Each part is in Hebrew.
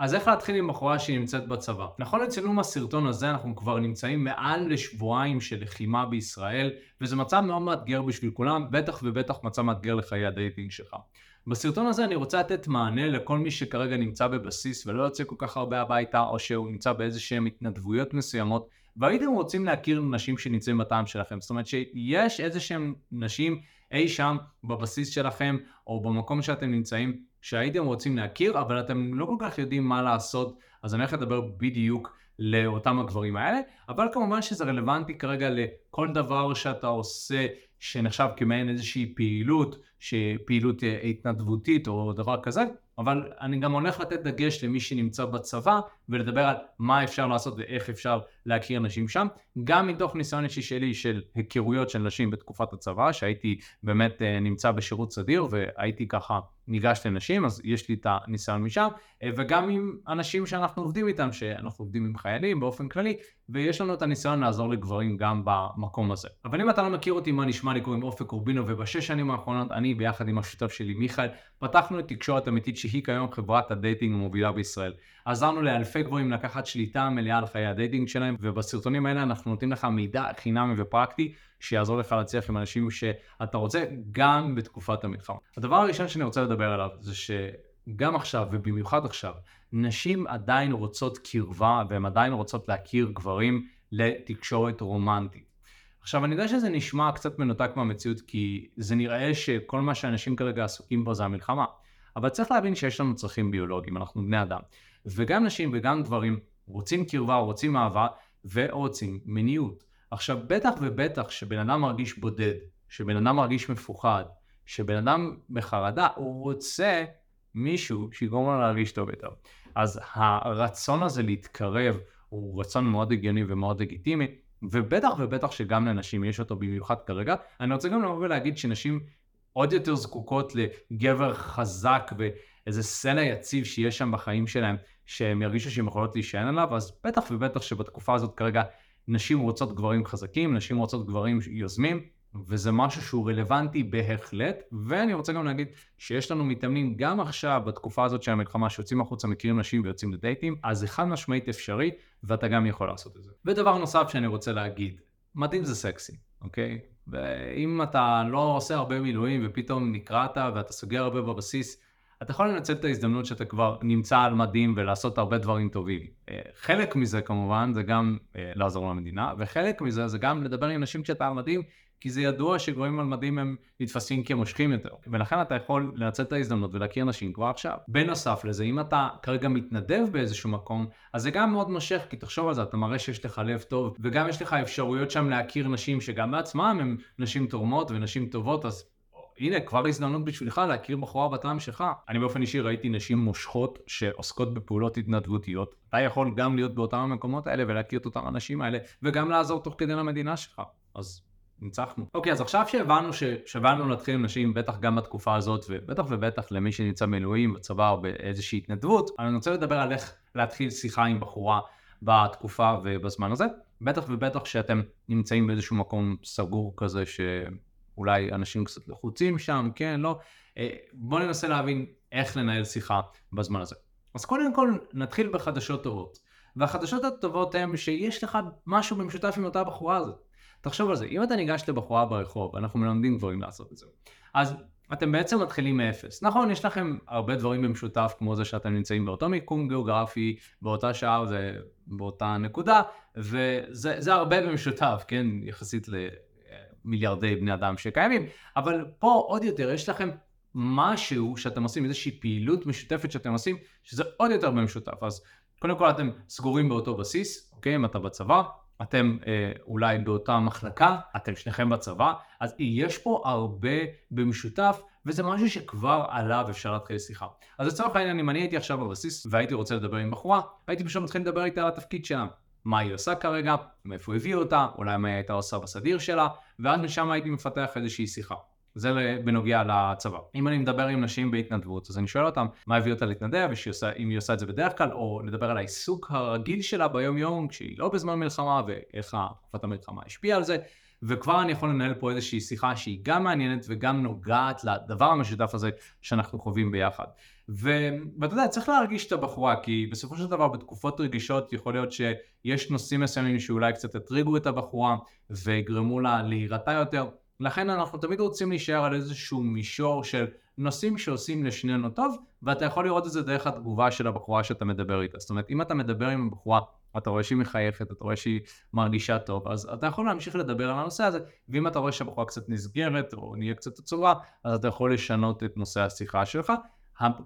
אז איך להתחיל עם בחורה שהיא נמצאת בצבא? נכון לצילום הסרטון הזה אנחנו כבר נמצאים מעל לשבועיים של לחימה בישראל, וזה מצב מאוד מאתגר בשביל כולם, בטח ובטח מצב מאתגר לחיי ה dating שלך. בסרטון הזה אני רוצה לתת מענה לכל מי שכרגע נמצא בבסיס ולא יוצא כל כך הרבה הביתה, או שהוא נמצא באיזה שהן התנדבויות מסוימות, והייתם רוצים להכיר נשים שנמצאים בטעם שלכם. זאת אומרת שיש איזה שהן נשים אי שם בבסיס שלכם, או במקום שאתם נמצאים, שהייתם רוצים להכיר, אבל אתם לא כל כך יודעים מה לעשות, אז אני הולך לדבר בדיוק לאותם הגברים האלה, אבל כמובן שזה רלוונטי כרגע לכל דבר שאתה עושה שנחשב כמעין איזושהי פעילות, שפעילות התנדבותית או דבר כזה, אבל אני גם הולך לתת דגש למי שנמצא בצבא ולדבר על מה אפשר לעשות ואיך אפשר להכיר נשים שם, גם מתוך ניסיון אישי שלי של היכרויות של נשים בתקופת הצבא, שהייתי באמת אה, נמצא בשירות סדיר והייתי ככה ניגש לנשים, אז יש לי את הניסיון משם, אה, וגם עם אנשים שאנחנו עובדים איתם, שאנחנו עובדים עם חיילים באופן כללי, ויש לנו את הניסיון לעזור לגברים גם במקום הזה. אבל אם אתה לא מכיר אותי, מה נשמע לי קוראים אופק רובינו, ובשש שנים האחרונות אני ביחד עם השותף שלי מיכאל, פתחנו את תקשורת אמיתית שהיא כיום חברת ה dating המובילה בישראל. עזרנו לאלפי גברים לקחת שליטה מלאה על חיי ה dating שלהם, ובסרטונים האלה אנחנו נותנים לך מידע חינמי ופרקטי שיעזור לך להצליח עם נשים שאתה רוצה גם בתקופת המלחמה. הדבר הראשון שאני רוצה לדבר עליו זה שגם עכשיו ובמיוחד עכשיו, נשים עדיין רוצות קרבה והן עדיין רוצות להכיר גברים לתקשורת רומנטית. עכשיו אני יודע שזה נשמע קצת מנותק מהמציאות כי זה נראה שכל מה שאנשים כרגע עסוקים בו זה המלחמה. אבל צריך להבין שיש לנו צרכים ביולוגיים, אנחנו בני אדם. וגם נשים וגם גברים רוצים קרבה, רוצים אהבה ורוצים מיניות. עכשיו, בטח ובטח שבן אדם מרגיש בודד, שבן אדם מרגיש מפוחד, שבן אדם בחרדה, הוא רוצה מישהו שיגרום לו להרגיש טוב יותר. אז הרצון הזה להתקרב הוא רצון מאוד הגיוני ומאוד לגיטימי, ובטח ובטח שגם לנשים יש אותו במיוחד כרגע. אני רוצה גם לבוא ולהגיד שנשים עוד יותר זקוקות לגבר חזק ואיזה סלע יציב שיש שם בחיים שלהם, שהם ירגישו שהן יכולות להישען עליו, אז בטח ובטח שבתקופה הזאת כרגע נשים רוצות גברים חזקים, נשים רוצות גברים יוזמים, וזה משהו שהוא רלוונטי בהחלט, ואני רוצה גם להגיד שיש לנו מתאמנים גם עכשיו, בתקופה הזאת של המלחמה, שיוצאים החוצה, מכירים נשים ויוצאים לדייטים, אז זה חד משמעית אפשרי, ואתה גם יכול לעשות את זה. ודבר נוסף שאני רוצה להגיד, מדהים זה סקסי, אוקיי? ואם אתה לא עושה הרבה מילואים ופתאום נקראת ואתה סוגר הרבה בבסיס, אתה יכול לנצל את ההזדמנות שאתה כבר נמצא על מדים ולעשות הרבה דברים טובים. אה, חלק מזה כמובן זה גם אה, לעזור למדינה, וחלק מזה זה גם לדבר עם אנשים כשאתה על מדים, כי זה ידוע שגורמים על מדים הם נתפסים כמושכים יותר. ולכן אתה יכול לנצל את ההזדמנות ולהכיר נשים כבר עכשיו. בנוסף לזה, אם אתה כרגע מתנדב באיזשהו מקום, אז זה גם מאוד מושך, כי תחשוב על זה, אתה מראה שיש לך לב טוב, וגם יש לך אפשרויות שם להכיר נשים שגם בעצמם הן נשים תורמות ונשים טובות, אז הנה, כבר הזדמנות בשבילך להכיר בחורה בטעם שלך. אני באופן אישי ראיתי נשים מושכות שעוסקות בפעולות התנדבותיות. אתה יכול גם להיות באותם המקומות האלה ולהכיר את אותם האנשים האלה, וגם לעזור תוך כדי למדינה שלך. אז ניצחנו. אוקיי, אז עכשיו שהבנו ששווה לנו להתחיל עם נשים, בטח גם בתקופה הזאת, ובטח ובטח למי שנמצא במילואים, בצבא או באיזושהי התנדבות, אני רוצה לדבר על איך להתחיל שיחה עם בחורה בתקופה ובזמן הזה. בטח ובטח שאתם נמצאים באיזשהו מקום סגור כזה, שאולי אנשים קצת לחוצים שם, כן, לא. אה, בואו ננסה להבין איך לנהל שיחה בזמן הזה. אז קודם כל נתחיל בחדשות טובות. והחדשות הטובות הן שיש לך משהו במשותף עם אותה בחורה הזאת. תחשוב על זה, אם אתה ניגש לבחורה ברחוב, אנחנו מלמדים גברים לעשות את זה, אז אתם בעצם מתחילים מאפס. נכון, יש לכם הרבה דברים במשותף, כמו זה שאתם נמצאים באותו מיקום גיאוגרפי, באותה שעה ובאותה נקודה, וזה הרבה במשותף, כן, יחסית למיליארדי בני אדם שקיימים, אבל פה עוד יותר, יש לכם משהו שאתם עושים, איזושהי פעילות משותפת שאתם עושים, שזה עוד יותר במשותף. אז קודם כל אתם סגורים באותו בסיס, אוקיי, אם אתה בצבא, אתם אה, אולי באותה מחלקה, אתם שניכם בצבא, אז יש פה הרבה במשותף, וזה משהו שכבר עליו אפשר להתחיל שיחה. אז לצורך העניין, אם אני הייתי עכשיו בבסיס והייתי רוצה לדבר עם בחורה, הייתי פשוט מתחיל לדבר איתה על התפקיד שלה. מה היא עושה כרגע, מאיפה הביאו אותה, אולי מה היא הייתה עושה בסדיר שלה, ואז משם הייתי מפתח איזושהי שיחה. זה בנוגע לצבא. אם אני מדבר עם נשים בהתנדבות, אז אני שואל אותם מה הביא אותה להתנדב, אם היא עושה את זה בדרך כלל, או לדבר על העיסוק הרגיל שלה ביום יום, כשהיא לא בזמן מלחמה, ואיך תקופת המלחמה השפיעה על זה. וכבר אני יכול לנהל פה איזושהי שיחה שהיא גם מעניינת וגם נוגעת לדבר המשותף הזה שאנחנו חווים ביחד. ו... ואתה יודע, צריך להרגיש את הבחורה, כי בסופו של דבר בתקופות רגישות יכול להיות שיש נושאים מסוימים שאולי קצת יטריגו את הבחורה ויגרמו לה להירתע יותר. לכן אנחנו תמיד רוצים להישאר על איזשהו מישור של נושאים שעושים לשנינו טוב, ואתה יכול לראות את זה דרך התגובה של הבחורה שאתה מדבר איתה. זאת אומרת, אם אתה מדבר עם הבחורה, אתה רואה שהיא מחייכת, אתה רואה שהיא מרגישה טוב, אז אתה יכול להמשיך לדבר על הנושא הזה, ואם אתה רואה שהבחורה קצת נסגרת, או נהיה קצת עצובה, אז אתה יכול לשנות את נושא השיחה שלך.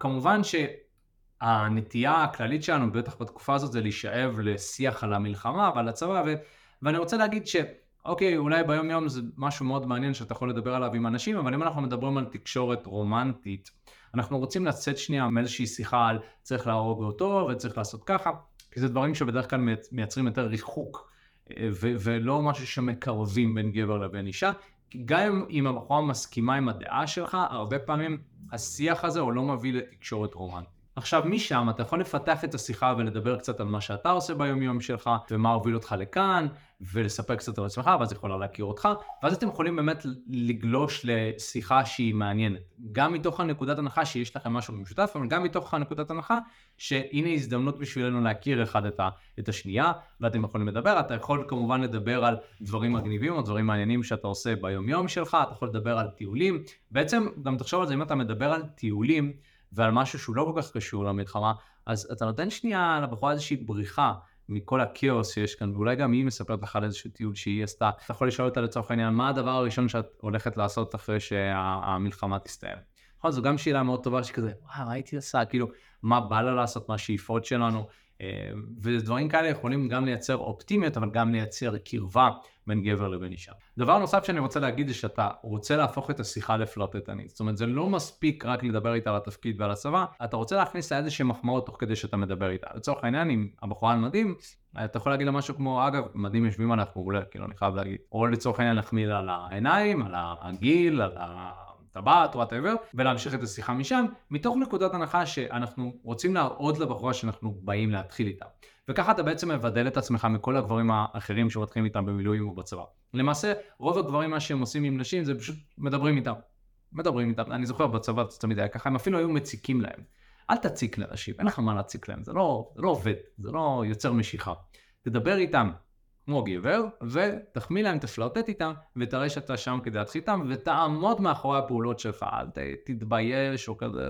כמובן שהנטייה הכללית שלנו, בטח בתקופה הזאת, זה להישאב לשיח על המלחמה ועל הצבא, ו... ואני רוצה להגיד ש... אוקיי, אולי ביום יום זה משהו מאוד מעניין שאתה יכול לדבר עליו עם אנשים, אבל אם אנחנו מדברים על תקשורת רומנטית, אנחנו רוצים לצאת שנייה מאיזושהי שיחה על צריך להרוג אותו וצריך לעשות ככה, כי זה דברים שבדרך כלל מייצרים יותר ריחוק, אה, ו- ולא משהו שמקרבים בין גבר לבין אישה. גם אם הבחורה מסכימה עם הדעה שלך, הרבה פעמים השיח הזה הוא לא מביא לתקשורת רומנטית. עכשיו משם אתה יכול לפתח את השיחה ולדבר קצת על מה שאתה עושה ביום יום שלך ומה הוביל אותך לכאן ולספר קצת על עצמך ואז יכולה להכיר אותך ואז אתם יכולים באמת לגלוש לשיחה שהיא מעניינת. גם מתוך הנקודת הנחה שיש לכם משהו משותף אבל גם מתוך הנקודת הנחה שהנה הזדמנות בשבילנו להכיר אחד את, ה, את השנייה ואתם יכולים לדבר. אתה יכול כמובן לדבר על דברים מגניבים או דברים מעניינים שאתה עושה ביום יום שלך אתה יכול לדבר על טיולים. בעצם גם תחשוב על זה אם אתה מדבר על טיולים ועל משהו שהוא לא כל כך קשור למלחמה, אז אתה נותן שנייה לבחורה איזושהי בריחה מכל הכאוס שיש כאן, ואולי גם היא מספרת לך על איזשהו טיול שהיא עשתה. אתה יכול לשאול אותה לצורך העניין, מה הדבר הראשון שאת הולכת לעשות אחרי שהמלחמה תסתיים? נכון, זו גם שאלה מאוד טובה שכזה, וואו, הייתי עושה? כאילו, מה בא לה לעשות, מה השאיפות שלנו? אה, ודברים כאלה יכולים גם לייצר אופטימיות, אבל גם לייצר קרבה בין גבר לבין אישה. דבר נוסף שאני רוצה להגיד זה שאתה רוצה להפוך את השיחה לפלרטטנית. זאת אומרת, זה לא מספיק רק לדבר איתה על התפקיד ועל הצבא, אתה רוצה להכניס לה איזושהי מחמאות תוך כדי שאתה מדבר איתה. לצורך העניין, אם הבחורה על מדים, אתה יכול להגיד לה משהו כמו, אגב, מדים יושבים עליו מעולה, כאילו, אני חייב להגיד. או לצורך העניין להחמיא לה על העיניים, על הגיל, על ה... טבעת, וואטאבר, ולהמשיך את השיחה משם, מתוך נקודת הנחה שאנחנו רוצים להראות לבחורה שאנחנו באים להתחיל איתה. וככה אתה בעצם מבדל את עצמך מכל הגברים האחרים שמתחילים איתם במילואים ובצבא. למעשה, רוב הגברים מה שהם עושים עם נשים זה פשוט מדברים איתם. מדברים איתם, אני זוכר בצבא זה תמיד היה ככה, הם אפילו היו מציקים להם. אל תציק לאנשים, אין לך מה להציק להם, זה לא, זה לא עובד, זה לא יוצר משיכה. תדבר איתם, כמו גבר, ותחמיא להם, תפלרטט איתם, ותראה שאתה שם כדי להתחיל איתם, ותעמוד מאחורי הפעולות שלך, אל תתבייש, או כזה,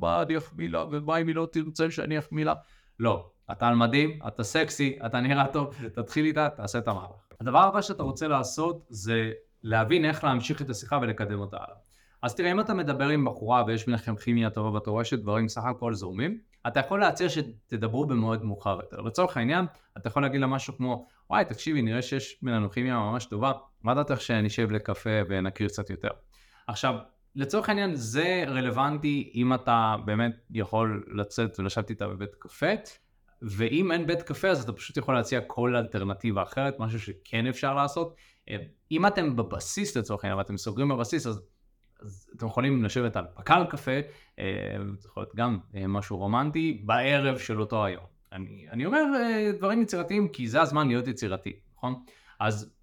מה אני אחמיא לה, ומה אם היא לא תרצה שאני אחמיא לה? לא, אתה על מדים, אתה סקסי, אתה נראה טוב, תתחיל איתה, תעשה את המהלך. הדבר הבא שאתה רוצה לעשות זה להבין איך להמשיך את השיחה ולקדם אותה הלאה. אז תראה, אם אתה מדבר עם בחורה ויש ביניכם כימיה טובה ואתה רואה שדברים סך הכל זורמים, אתה יכול להציע שתדברו במועד מאוחר יותר. לצורך העניין, אתה יכול להגיד לה משהו כמו, וואי, תקשיבי, נראה שיש בינינו כימיה ממש טובה, מה דעתך שנשב לקפה ונכיר קצת יותר? עכשיו, לצורך העניין זה רלוונטי אם אתה באמת יכול לצאת ולשבת איתה בבית קפה, ואם אין בית קפה אז אתה פשוט יכול להציע כל אלטרנטיבה אחרת, משהו שכן אפשר לעשות. אם אתם בבסיס לצורך העניין ואתם סוגרים בבסיס אז אז אתם יכולים לשבת על פקל קפה, אה, זה יכול להיות גם אה, משהו רומנטי, בערב של אותו היום. אני, אני אומר אה, דברים יצירתיים כי זה הזמן להיות יצירתי, נכון? אז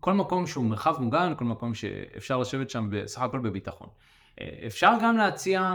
כל מקום שהוא מרחב מוגן, כל מקום שאפשר לשבת שם בסך הכל בביטחון. אפשר גם להציע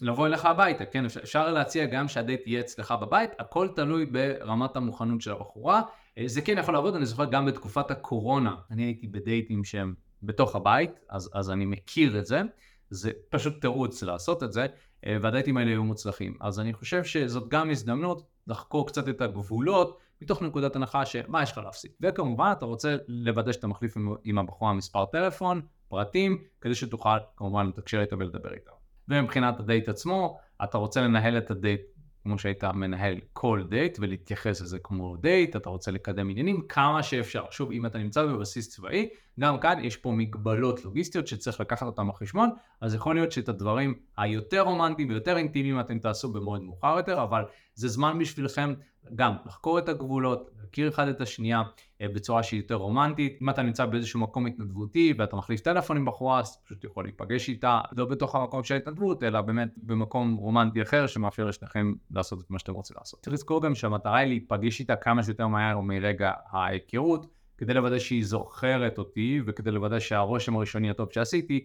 לבוא אליך הביתה, כן? אפשר להציע גם שהדייט יהיה אצלך בבית, הכל תלוי ברמת המוכנות של הבחורה. זה כן יכול לעבוד, אני זוכר גם בתקופת הקורונה, אני הייתי בדייטים שהם בתוך הבית, אז, אז אני מכיר את זה, זה פשוט תירוץ לעשות את זה, אה, והדייטים האלה היו מוצלחים. אז אני חושב שזאת גם הזדמנות לחקור קצת את הגבולות, מתוך נקודת הנחה שמה יש לך להפסיד. וכמובן אתה רוצה לוודא שאתה מחליף עם, עם הבחורה מספר טלפון, פרטים, כדי שתוכל כמובן לתקשר איתה ולדבר איתה. ומבחינת הדייט עצמו, אתה רוצה לנהל את הדייט כמו שהיית מנהל כל דייט ולהתייחס לזה כמו דייט, אתה רוצה לקדם עניינים כמה שאפשר. שוב, אם אתה נמצא בבסיס צבאי, גם כאן יש פה מגבלות לוגיסטיות שצריך לקחת אותן בחשבון, אז יכול להיות שאת הדברים היותר רומנטיים ויותר אינטימיים אתם תעשו במועד מאוחר יותר, אבל זה זמן בשבילכם גם לחקור את הגבולות, להכיר אחד את השנייה אה, בצורה שהיא יותר רומנטית. אם אתה נמצא באיזשהו מקום התנדבותי ואתה מחליף טלפון עם בחורה, אז פשוט יכול להיפגש איתה, לא בתוך המקום של ההתנדבות, אלא באמת במקום רומנטי אחר שמאפשר לשניכם לעשות את מה שאתם רוצים לעשות. צריך לזכור גם שהמטרה היא להיפגש איתה כמה שיותר מהר מרגע ההיכרות. כדי לוודא שהיא זוכרת אותי, וכדי לוודא שהרושם הראשוני הטוב שעשיתי,